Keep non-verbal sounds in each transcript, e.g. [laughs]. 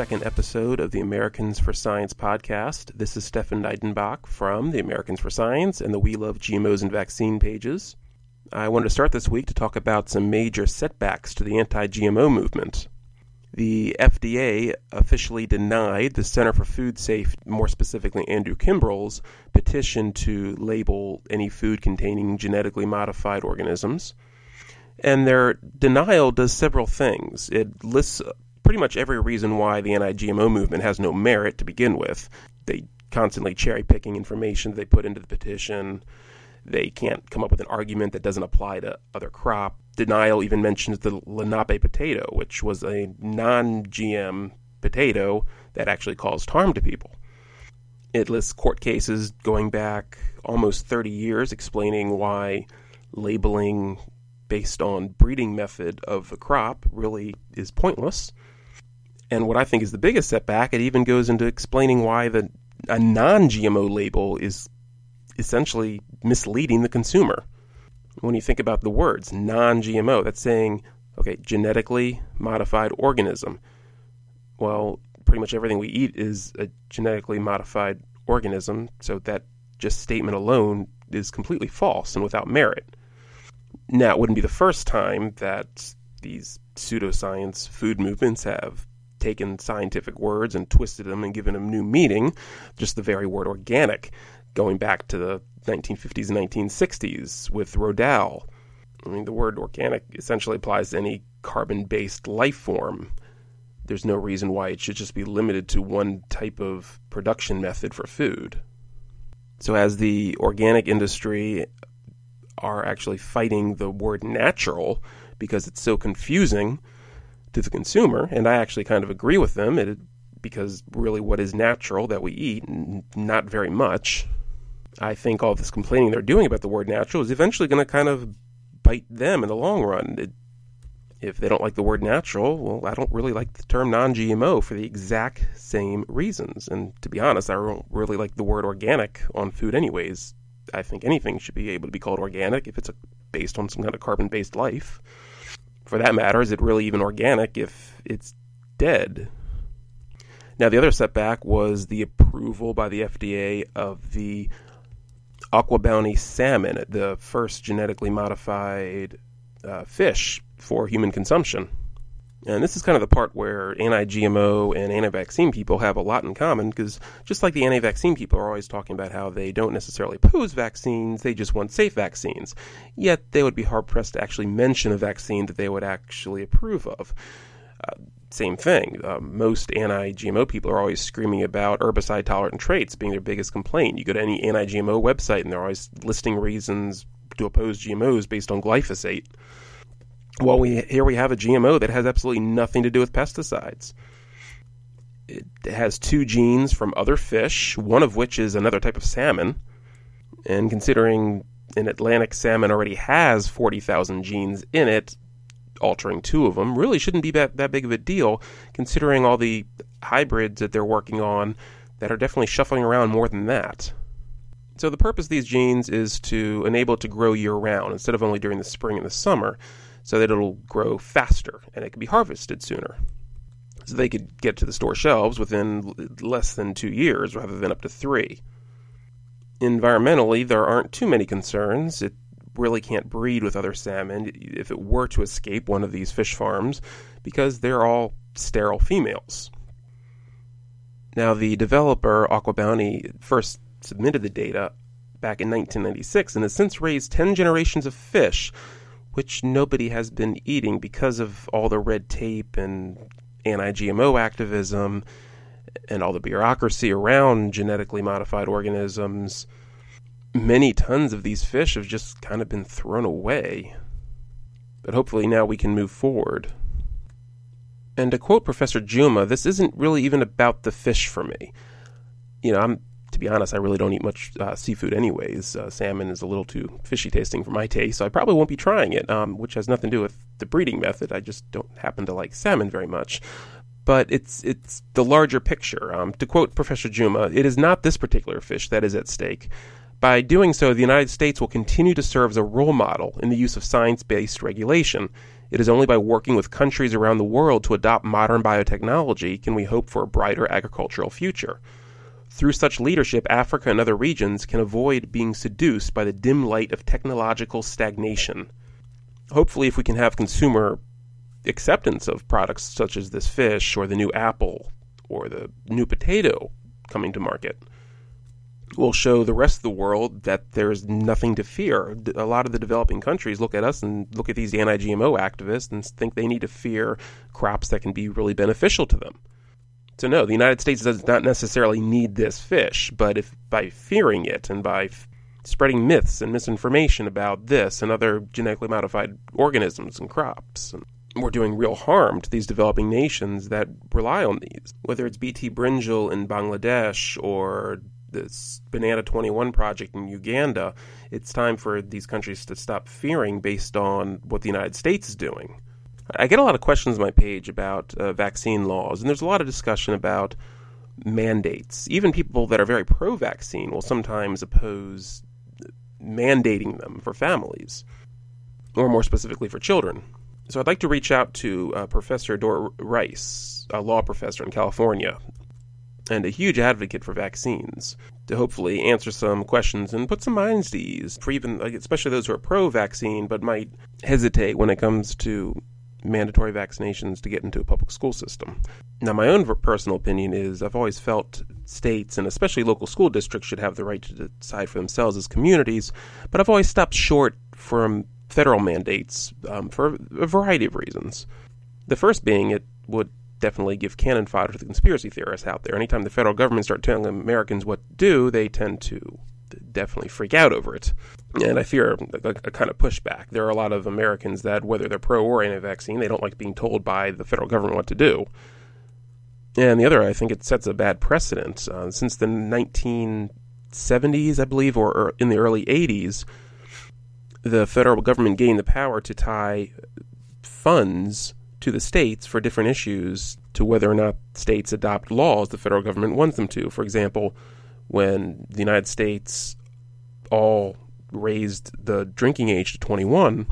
second episode of the Americans for Science podcast. This is Stefan Neidenbach from the Americans for Science and the We Love GMOs and Vaccine pages. I wanted to start this week to talk about some major setbacks to the anti GMO movement. The FDA officially denied the Center for Food Safety, more specifically Andrew Kimbrell's, petition to label any food containing genetically modified organisms. And their denial does several things. It lists pretty much every reason why the anti GMO movement has no merit to begin with. They constantly cherry picking information they put into the petition. They can't come up with an argument that doesn't apply to other crop. Denial even mentions the Lenape potato, which was a non GM potato that actually caused harm to people. It lists court cases going back almost 30 years explaining why labeling based on breeding method of a crop really is pointless. And what I think is the biggest setback, it even goes into explaining why the a non-GMO label is essentially misleading the consumer. When you think about the words non-GMO, that's saying okay, genetically modified organism. Well, pretty much everything we eat is a genetically modified organism, so that just statement alone is completely false and without merit. Now, it wouldn't be the first time that these pseudoscience food movements have taken scientific words and twisted them and given them new meaning. Just the very word organic, going back to the 1950s and 1960s with Rodale. I mean, the word organic essentially applies to any carbon based life form. There's no reason why it should just be limited to one type of production method for food. So, as the organic industry are actually fighting the word natural because it's so confusing to the consumer, and I actually kind of agree with them it, because really what is natural that we eat, not very much. I think all this complaining they're doing about the word natural is eventually going to kind of bite them in the long run. It, if they don't like the word natural, well, I don't really like the term non GMO for the exact same reasons. And to be honest, I don't really like the word organic on food, anyways. I think anything should be able to be called organic if it's a, based on some kind of carbon based life. For that matter, is it really even organic if it's dead? Now, the other setback was the approval by the FDA of the Aqua Bounty salmon, the first genetically modified uh, fish for human consumption. And this is kind of the part where anti GMO and anti vaccine people have a lot in common because just like the anti vaccine people are always talking about how they don't necessarily oppose vaccines, they just want safe vaccines. Yet they would be hard pressed to actually mention a vaccine that they would actually approve of. Uh, same thing. Uh, most anti GMO people are always screaming about herbicide tolerant traits being their biggest complaint. You go to any anti GMO website and they're always listing reasons to oppose GMOs based on glyphosate. Well, we here we have a GMO that has absolutely nothing to do with pesticides. It has two genes from other fish, one of which is another type of salmon. And considering an Atlantic salmon already has 40,000 genes in it, altering two of them really shouldn't be that, that big of a deal, considering all the hybrids that they're working on that are definitely shuffling around more than that. So, the purpose of these genes is to enable it to grow year round instead of only during the spring and the summer so that it'll grow faster and it can be harvested sooner. So they could get to the store shelves within less than two years rather than up to three. Environmentally, there aren't too many concerns. It really can't breed with other salmon if it were to escape one of these fish farms because they're all sterile females. Now, the developer, Aqua Bounty, first submitted the data back in 1996 and has since raised 10 generations of fish which nobody has been eating because of all the red tape and anti GMO activism and all the bureaucracy around genetically modified organisms. Many tons of these fish have just kind of been thrown away. But hopefully now we can move forward. And to quote Professor Juma, this isn't really even about the fish for me. You know, I'm be honest, I really don't eat much uh, seafood anyways. Uh, salmon is a little too fishy tasting for my taste, so I probably won't be trying it, um, which has nothing to do with the breeding method. I just don't happen to like salmon very much. But it's it's the larger picture. Um, to quote Professor Juma, it is not this particular fish that is at stake, By doing so, the United States will continue to serve as a role model in the use of science based regulation. It is only by working with countries around the world to adopt modern biotechnology can we hope for a brighter agricultural future. Through such leadership, Africa and other regions can avoid being seduced by the dim light of technological stagnation. Hopefully, if we can have consumer acceptance of products such as this fish or the new apple or the new potato coming to market, we'll show the rest of the world that there's nothing to fear. A lot of the developing countries look at us and look at these anti GMO activists and think they need to fear crops that can be really beneficial to them. So, no, the United States does not necessarily need this fish, but if by fearing it and by f- spreading myths and misinformation about this and other genetically modified organisms and crops, and we're doing real harm to these developing nations that rely on these. Whether it's BT Brinjal in Bangladesh or this Banana 21 project in Uganda, it's time for these countries to stop fearing based on what the United States is doing. I get a lot of questions on my page about uh, vaccine laws, and there's a lot of discussion about mandates. Even people that are very pro vaccine will sometimes oppose mandating them for families, or more specifically for children. So I'd like to reach out to uh, Professor Dorit Reiss, a law professor in California, and a huge advocate for vaccines to hopefully answer some questions and put some minds to ease for even, especially those who are pro-vaccine but might hesitate when it comes to mandatory vaccinations to get into a public school system. Now, my own personal opinion is I've always felt states and especially local school districts should have the right to decide for themselves as communities, but I've always stopped short from federal mandates um, for a variety of reasons. The first being it would definitely give cannon fodder to the conspiracy theorists out there. Anytime the federal government start telling Americans what to do, they tend to definitely freak out over it. And I fear a, a, kind of pushback. There are a lot of Americans that, whether they're pro or anti-vaccine, they don't like being told by the federal government what to do. And the other, I think it sets a bad precedent. Uh, since the 1970s, I believe, or, or in the early 80s, the federal government gained the power to tie funds to the states for different issues to whether or not states adopt laws the federal government wants them to. For example, when the United States all raised the drinking age to 21,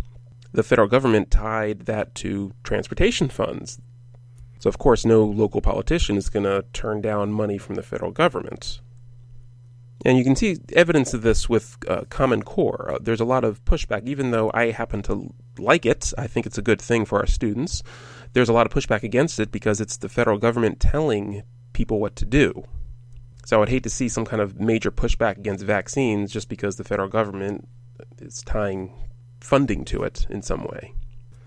the federal government tied that to transportation funds. So, of course, no local politician is going to turn down money from the federal government. And you can see evidence of this with uh, Common Core. Uh, there's a lot of pushback, even though I happen to like it. I think it's a good thing for our students. There's a lot of pushback against it because it's the federal government telling people what to do. So I would hate to see some kind of major pushback against vaccines just because the federal government is tying funding to it in some way.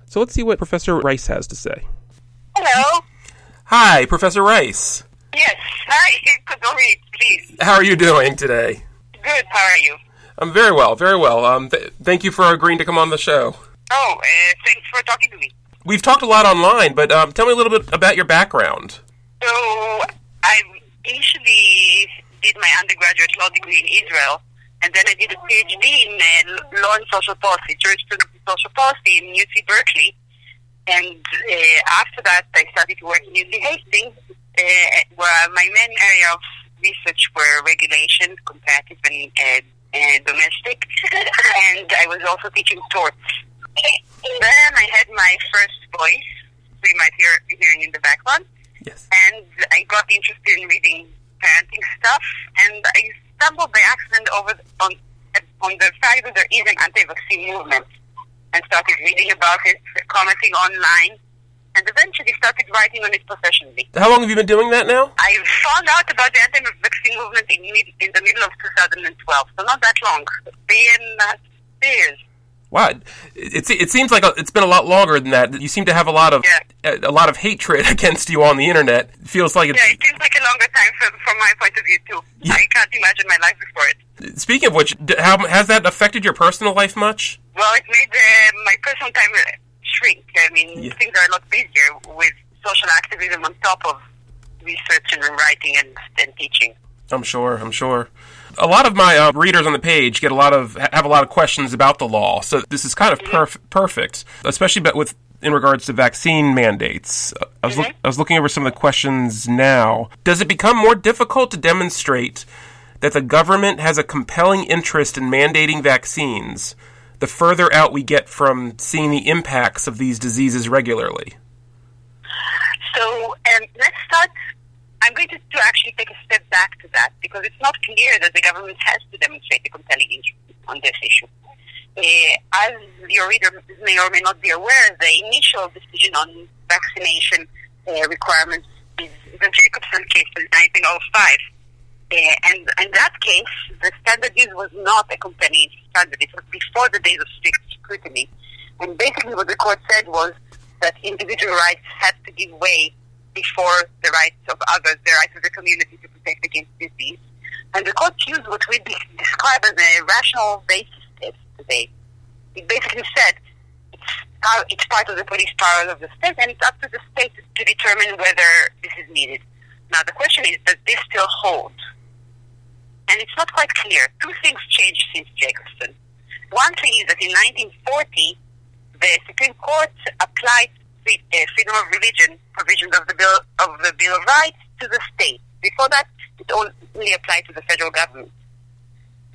So let's see what Professor Reiss has to say. Hello. Hi, Professor Reiss. Yes. Hi, [laughs] Kodori, please. How are you doing today? Good. How are you? I'm very well, very well. Um, th- thank you for agreeing to come on the show. Oh, uh, thanks for talking to me. We've talked a lot online, but um, tell me a little bit about your background. So, I initially did my undergraduate law degree in Israel, and then I did a PhD in uh, law and social policy, jurisprudence and social policy in UC Berkeley. And uh, after that, I started to work in UC Hastings, uh, where my main area of research were regulation, comparative and domestic, [laughs] and I was also teaching torts. Then I had my first voice, you might hear hearing in the background. Yes. And I got interested in reading parenting stuff, and I stumbled by accident over on on the fact that there is an anti-vaccine movement, and started reading about it, commenting online, and eventually started writing on it professionally. How long have you been doing that now? I found out about the anti-vaccine movement in, mid- in the middle of 2012, so not that long, and a half years. Wow, it, it, it seems like it's been a lot longer than that. You seem to have a lot of Yeah. a, a lot of hatred [laughs] against you on the internet. It feels like it's. Yeah, it seems like a longer time from, from my point of view too. Yeah. I can't imagine my life before it. Speaking of which, how, has that affected your personal life much? Well, it made uh, my personal time uh, shrink. I mean, Yeah. things are a lot busier with social activism on top of research and writing and, and teaching. I'm sure. I'm sure. A lot of my uh, readers on the page get a lot of have a lot of questions about the law, so this is kind of perf- perfect, especially but with in regards to vaccine mandates. I was look, I was looking over some of the questions now. Does it become more difficult to demonstrate that the government has a compelling interest in mandating vaccines the further out we get from seeing the impacts of these diseases regularly? So um, let's start. I'm going to, to actually take a step back to that because it's not clear that the government has to demonstrate a compelling interest on this issue. Uh, as your reader may or may not be aware, the initial decision on vaccination uh, requirements is the Jacobson case in 1905. Uh, and in that case, the standard use was not a compelling standard. It was before the days of strict scrutiny. And basically what the court said was that individual rights had to give way before the rights of others, the rights of the community to protect against disease. And the court used what we describe as a rational basis test today. It basically said it's, part of the police powers of the state, and it's up to the state to determine whether this is needed. Now, the question is, does this still hold? And it's not quite clear. Two things changed since Jacobson. One thing is that in 1940, the Supreme Court applied freedom of religion provisions of the bill of the Bill of Rights to the state. Before that, it only applied to the federal government.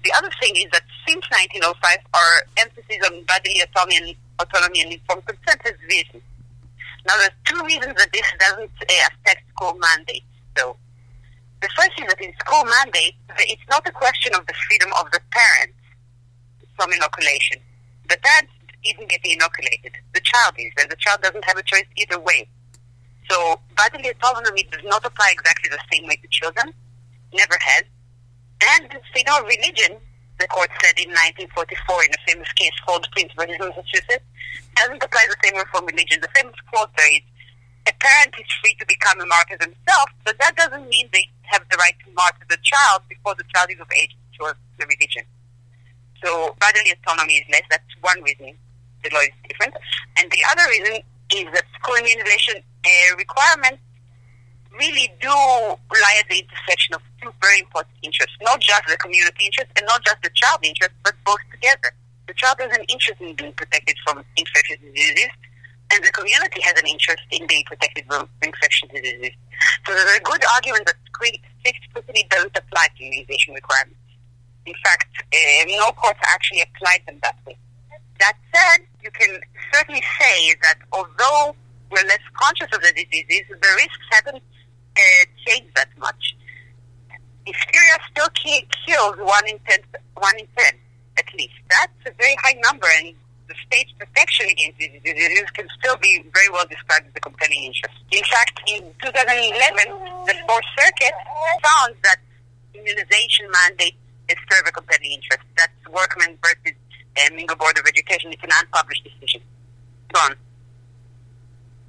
The other thing is that since 1905, our emphasis on bodily autonomy and, autonomy and informed consent has risen. Now, there's two reasons that this doesn't uh, affect school mandates. So, the first is that in school mandates, it's not a question of the freedom of the parents from inoculation. The parents even getting inoculated. The child is, and the child doesn't have a choice either way. So bodily autonomy does not apply exactly the same way to children, never has. And freedom of religion, the court said in 1944 in a famous case called Prince versus Massachusetts, doesn't apply the same way for religion. The famous quote there is, a parent is free to become a martyr themselves, but that doesn't mean they have the right to martyr the child before the child is of age to the religion. So bodily autonomy is less. That's one reason the law is different. And the other reason is that school immunization uh, requirements really do lie at the intersection of two very important interests, not just the community interest and not just the child interest, but both together. The child has an interest in being protected from infectious diseases, and the community has an interest in being protected from infectious diseases. So there's a good argument that strict scrutiny doesn't apply to immunization requirements. In fact, uh, no courts actually applied them that way. That said, you can certainly say that although we're less conscious of the diseases, the risks haven't uh, changed that much. Diphtheria still kills one in ten, one in ten, at least. That's a very high number, and the state's protection against these diseases can still be very well described as a compelling interest. In fact, in 2011, the Fourth Circuit found that immunization mandates serve a compelling interest. That's Workman versus uh, Mingo Board of Education. It's an unpublished decision. Gone.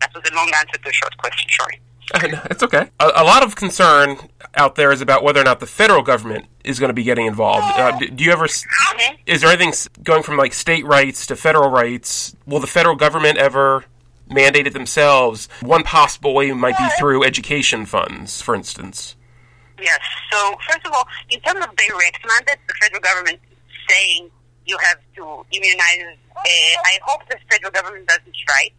That was a long answer to a short question, sorry. [laughs] it's okay. A, a, lot of concern out there is about whether or not the federal government is going to be getting involved. Uh, do, do, you ever? Mm-hmm. Is there anything going from like state rights to federal rights? Will the federal government ever mandate it themselves? One possible way might be through education funds, for instance. Yes. So first of all, in terms of direct mandates, the federal government saying you have to immunize. Uh, I hope the federal government doesn't try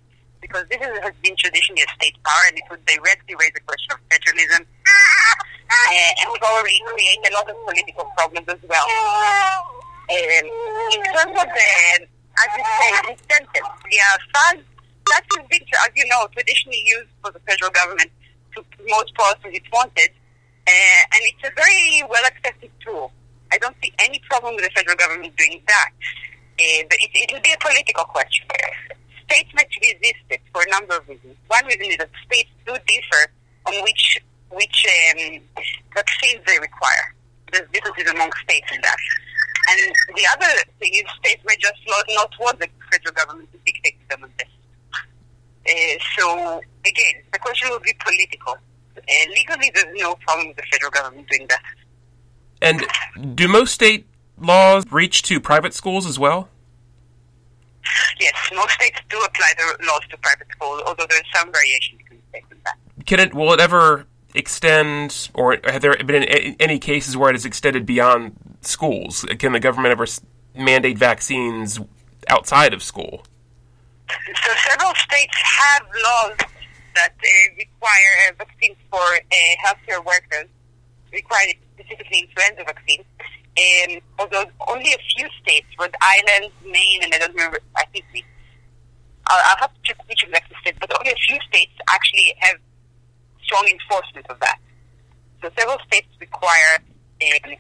because this is, has been traditionally a state power and it would directly raise the question of federalism uh, and would already create a lot of political problems as well. Um, in terms of the, as you say, incentives, yeah, funds, that has been, as you know, traditionally used for the federal government to promote policies it wanted, uh, and it's a very well accepted tool. I don't see any problem with the federal government doing that. Uh, but it, will be a political question states might resist it for a number of reasons. One reason is that states do differ on which which um, vaccines they require. There's differences among states in that. And the other thing is states may just not want the federal government to dictate them on this. Uh, so, again, the question will be political. Uh, legally, there's no problem with the federal government doing that. And do most state laws reach to private schools as well? Yes, most states do apply the laws to private schools, although there's some variation between states in that. Can it? Will it ever extend, or have there been any cases where it has extended beyond schools? Can the government ever mandate vaccines outside of school? So several states have laws that uh, require uh, vaccines for uh, healthcare workers, require specifically influenza vaccine. Um, although only a few states, Rhode Island, Maine, and I don't remember, I think we, I'll, I'll have to check which exact state, but only a few states actually have strong enforcement of that. So several states require um,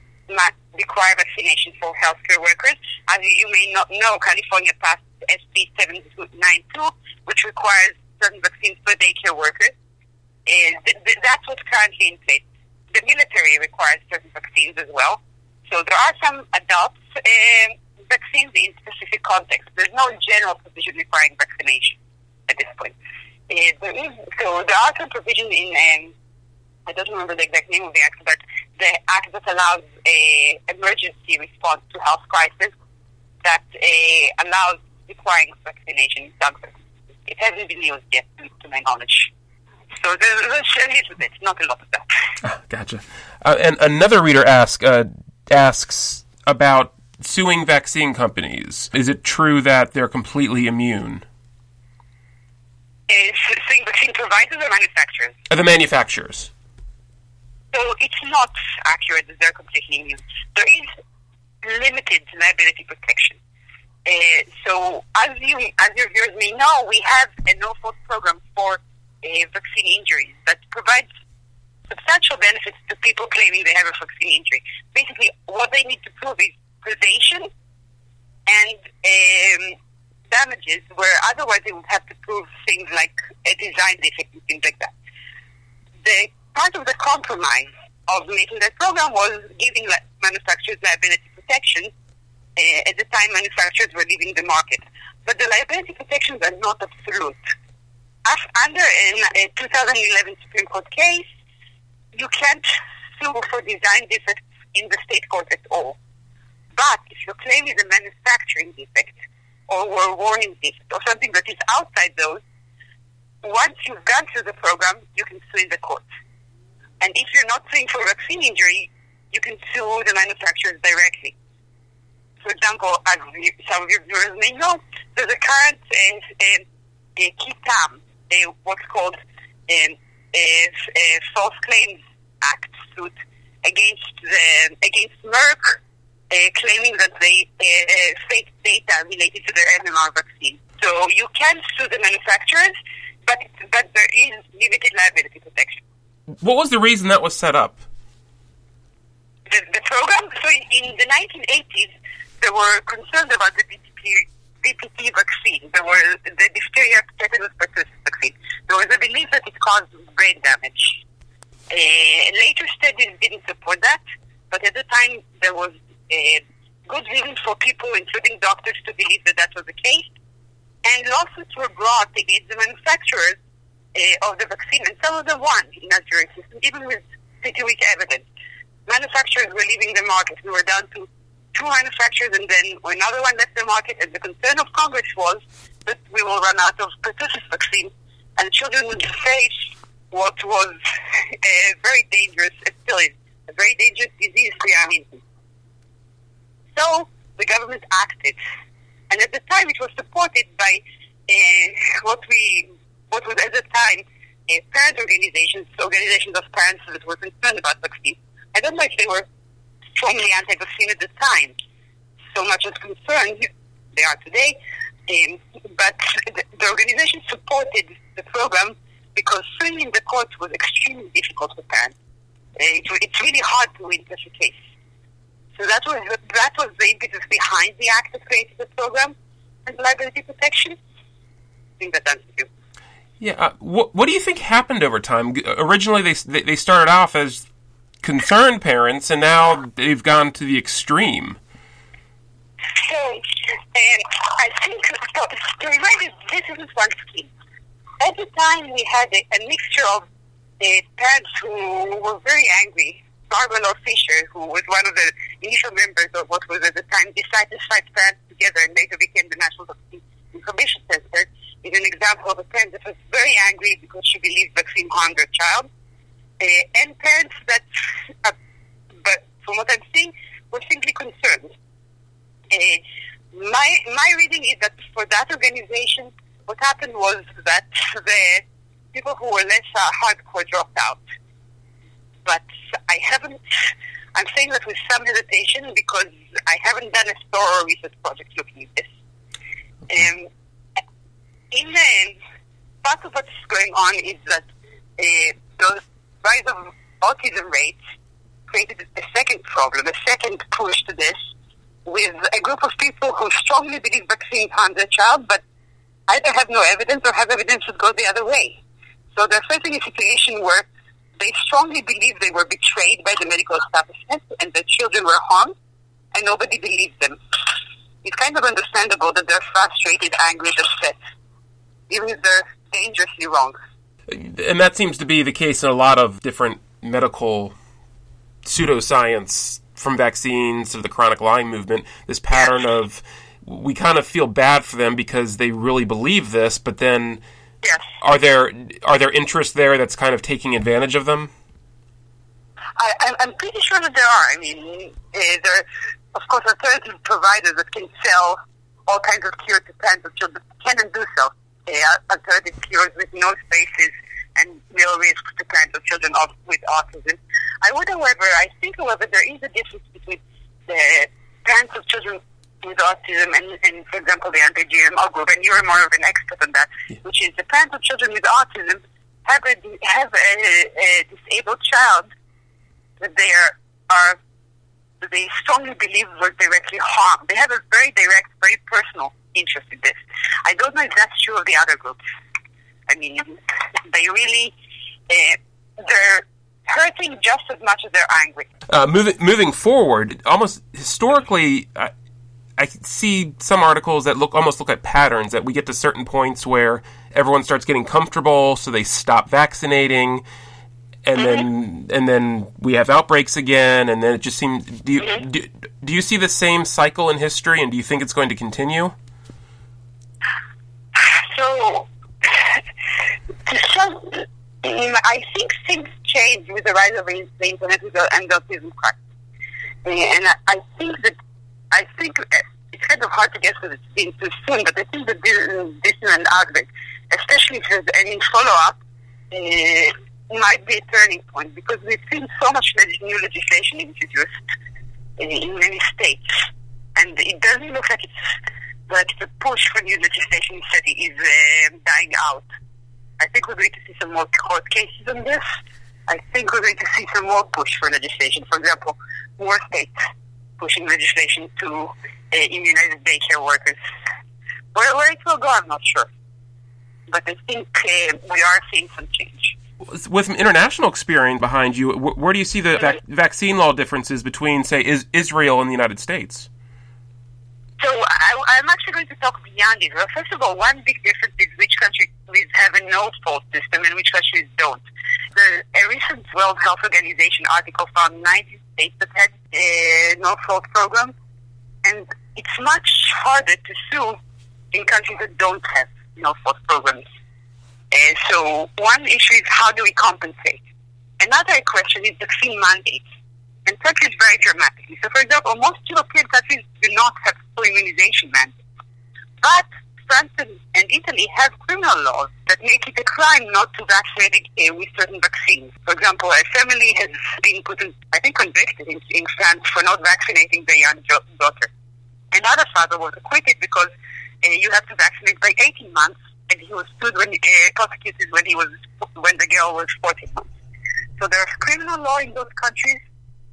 require vaccination for healthcare workers. As you may not know, California passed SB 792, which requires certain vaccines for daycare workers. And th- th- that's what's currently in place. The military requires certain vaccines as well. So there are some adult uh, vaccines in specific contexts. There's no general provision requiring vaccination at this point. Uh, there is, so there are some provisions in, um, I don't remember the exact name of the act, but the act that allows a emergency response to health crisis that uh, allows requiring vaccination. It hasn't been used yet, to my knowledge. So there's, a bit, not a lot of that. [laughs] Ah, gotcha. Uh, and another reader ask, uh, asks about suing vaccine companies. Is it true that they're completely immune? Is suing vaccine providers or manufacturers? Uh, the manufacturers. So it's not accurate that they're completely immune. There is limited liability protection. Uh, so as you as your viewers may know, we have a no fault program for vaccine injuries that provides substantial benefits to people claiming they have a vaccine injury. Basically, what they need to prove is causation and um, damages, where otherwise they would have to prove things like a design defect and things like that. The part of the compromise of making that program was giving manufacturers liability protection uh, at the time manufacturers were leaving the market. But the liability protections are not absolute. Under a 2011 Supreme Court case, you can't sue for design defects in the state court at all. But if your claim is a manufacturing defect or a warning defect or something that is outside those, once you've gone through the program, you can sue in the court. And if you're not suing for vaccine injury, you can sue the manufacturers directly. For example, as some of your viewers may know, there's a current uh, uh, uh, qui uh, what's called um, a, a false claims act suit against the against Merck, uh, claiming that they uh, uh, faked data related to their MMR vaccine. So you can sue the manufacturers, but but there is limited liability protection. What was the reason that was set up? The, the program. So in the 1980s, there were concerns about the DPT, DPT vaccine. There were the diphtheria tetanus pertussis vaccine. There was a belief that it caused brain damage. Uh, later studies didn't support that, but at the time there was a good reason for people, including doctors, to believe that that was the case. And lawsuits were brought against the manufacturers uh, of the vaccine, and some of them won in that jurisdiction, even with pretty weak evidence. Manufacturers were leaving the market. We were down to two manufacturers, and then another one left the market. And the concern of Congress was that we will run out of pertussis vaccine, and children would face what was a very dangerous, it still is, a very dangerous disease young. So the government acted, and at the time it was supported by uh, what we, what was at the time, uh, parent organizations, organizations of parents that were concerned about vaccine. I don't know if they were strongly anti-vaccine at the time, so much as concerned they are today. Um, but the, the organization supported the program because suing in the court was extremely difficult for parents. Uh, it, it's really hard to win such a case. So that was that was the impetus behind the act that created the program and liability protection. I think that answers you. Yeah. Uh, what What do you think happened over time? Originally, they they started off as concerned parents, and now they've gone to the extreme. So, um, I think so, [laughs] to remind you, this isn't one scheme. At the time, we had a, a mixture of uh, parents who were very angry. Barbara Fisher, who was one of the initial members of what was at the time Dissatisfied Parents Together and later became the National Information Center, is an example of a parent that was very angry because she believed vaccine harmed her child. Uh, and parents that, uh, but from what I'm seeing, were simply concerned. Uh, my my reading is that for that organization, what happened was that the people who were less uh, hardcore dropped out. But I haven't I'm saying that with some hesitation because I haven't done a thorough research project looking at this. Um, in the, end, part of what's going on is that uh, the rise of autism rates created a second problem, a second push to this, with a group of people who strongly believe vaccines harm their child, but either have no evidence or have evidence that goes the other way. So they're facing a situation where they strongly believe they were betrayed by the medical establishment and the children were harmed, and nobody believed them. It's kind of understandable that they're frustrated, angry, upset, even if they're dangerously wrong. And that seems to be the case in a lot of different medical pseudoscience from vaccines to the chronic Lyme movement. This pattern of we kind of feel bad for them because they really believe this, but then Yes. are there are there interests there that's kind of taking advantage of them? I, I'm, I'm pretty sure that there are. I mean, uh, there are, of course, alternative providers that can sell all kinds of cures to parents of children can and do so. Uh, alternative cures with no spaces and real risks to parents of children with autism. I would, however, I think, however, there is a difference between the parents of children with autism and, and for example, the anti-GMO group, and you're more of an expert on that, which is the parents of children with autism have a, have a, a disabled child that they are, are that they strongly believe were directly harmed. They have a very direct, very personal interest in this. I don't know if that's true of the other groups. I mean, they really uh, they're hurting just as much as they're angry. Uh, moving moving forward, almost historically, I, I see some articles that look almost look at patterns that we get to certain points where everyone starts getting comfortable, so they stop vaccinating, and then mm-hmm. and then we have outbreaks again, and then it just seems. Do you mm-hmm. do, do you see the same cycle in history, and do you think it's going to continue? So, [laughs] some, mm, I think things change with the rise of the internet and the autism crisis. And I think that I think it's kind of hard to guess because it's been too soon, but I think is an outbreak, especially if there's any follow-up, uh, might be a turning point because we've seen so much new legislation introduced in, in many states, and it doesn't look like it's like the push for new legislation in is uh, dying out. I think we're going to see some more court cases on this. I think we're going to see some more push for legislation. For example, more states pushing legislation to uh, immunize daycare workers. Where, where it will go, I'm not sure. But I think uh, we are seeing some change. With some international experience behind you, wh- where do you see the vac- vaccine law differences between, say, is- Israel and the United States? So I, I'm actually going to talk beyond Israel. First of all, one big difference is which countries have a no-fault system and which countries don't. The, a recent World Health Organization article found 90 states that had a no-fault program, and it's much harder to sue in countries that don't have no-fault programs. Uh, so one issue is how do we compensate? Another question is vaccine mandates. And Turkey is very dramatic. So, for example, most European countries do not have full immunization mandates. But France and, Italy have criminal laws that make it a crime not to vaccinate uh, with certain vaccines. For example, a family has been put in, I think, convicted in, in France for not vaccinating their young daughter. Another father was acquitted because uh, you have to vaccinate by 18 months, and he was sued when uh, prosecuted when he was when the girl was 14 months. So there's criminal law in those countries,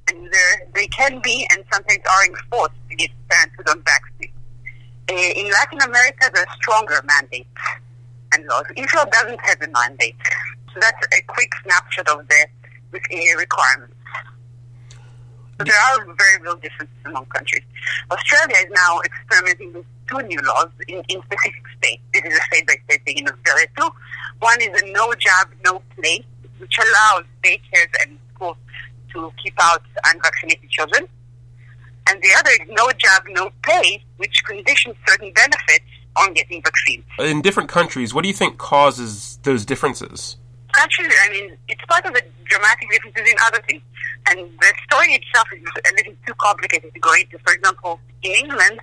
and they can be and sometimes are enforced against parents who don't vaccinate. Uh, in Latin America, there are stronger mandates and laws. Israel doesn't have a mandate. So that's a quick snapshot of the uh, requirements. So there are very real differences among countries. Australia is now experimenting with two new laws in, in specific states. This is a state-by-state thing in Australia too. One is a no jab, no play, which allows daycares and schools to keep out unvaccinated children. And the other is no jab, no pay, which conditions certain benefits on getting vaccines. In different countries, what do you think causes those differences? Actually, I mean, it's part of the dramatic differences in other things. And the story itself is a little too complicated to go into. For example, in England,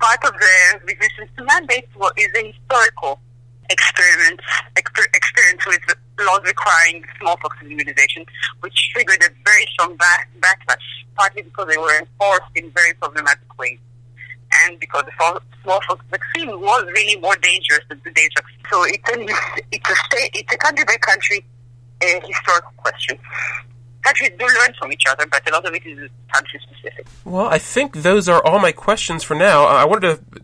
part of the resistance to mandates is a historical experiments exper- experience with laws requiring smallpox immunization, which triggered a very strong back- backlash, partly because they were enforced in very problematic ways, and because the smallpox vaccine was really more dangerous than today's vaccine. So it's a it's a state it's a country by country uh, historical question. Countries do learn from each other, but a lot of it is country specific. Well, I think those are all my questions for now. I wanted to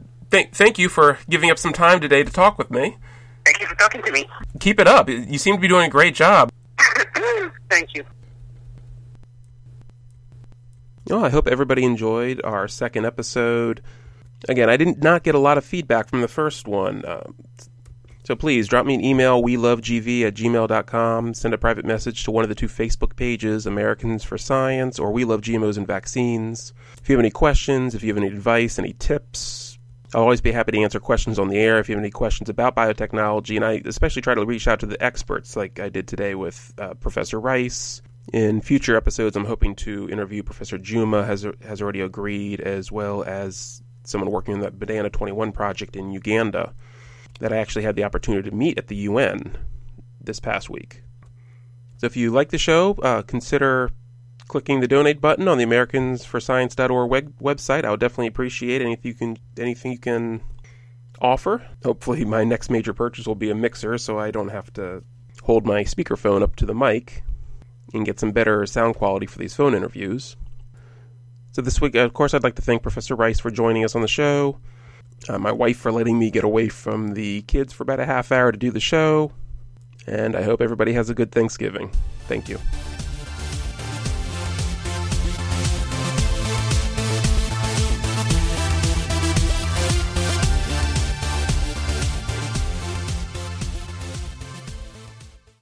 thank you for giving up some time today to talk with me. Thank you for talking to me. Keep it up. You seem to be doing a great job. [laughs] thank you. Well, I hope everybody enjoyed our second episode. Again, I did not get a lot of feedback from the first one. Uh, so please drop me an email, we love gv at gmail.com. Send a private message to one of the two Facebook pages, Americans for Science or We Love GMOs and Vaccines. If you have any questions, if you have any advice, any tips, I'll always be happy to answer questions on the air if you have any questions about biotechnology. And I especially try to reach out to the experts like I did today with uh, Professor Reiss. In future episodes, I'm hoping to interview Professor Juma, has, has already agreed, as well as someone working on the Banana 21 project in Uganda that I actually had the opportunity to meet at the UN this past week. So if you like the show, uh, consider clicking the donate button on the AmericansForScience.org web- website. I would definitely appreciate anything you can anything you can offer. Hopefully, my next major purchase will be a mixer, so I don't have to hold my speakerphone up to the mic and get some better sound quality for these phone interviews. So this week, of course, I'd like to thank Professor Reiss for joining us on the show uh, my wife for letting me get away from the kids for about a half hour to do the show. And I hope everybody has a good Thanksgiving. Thank you.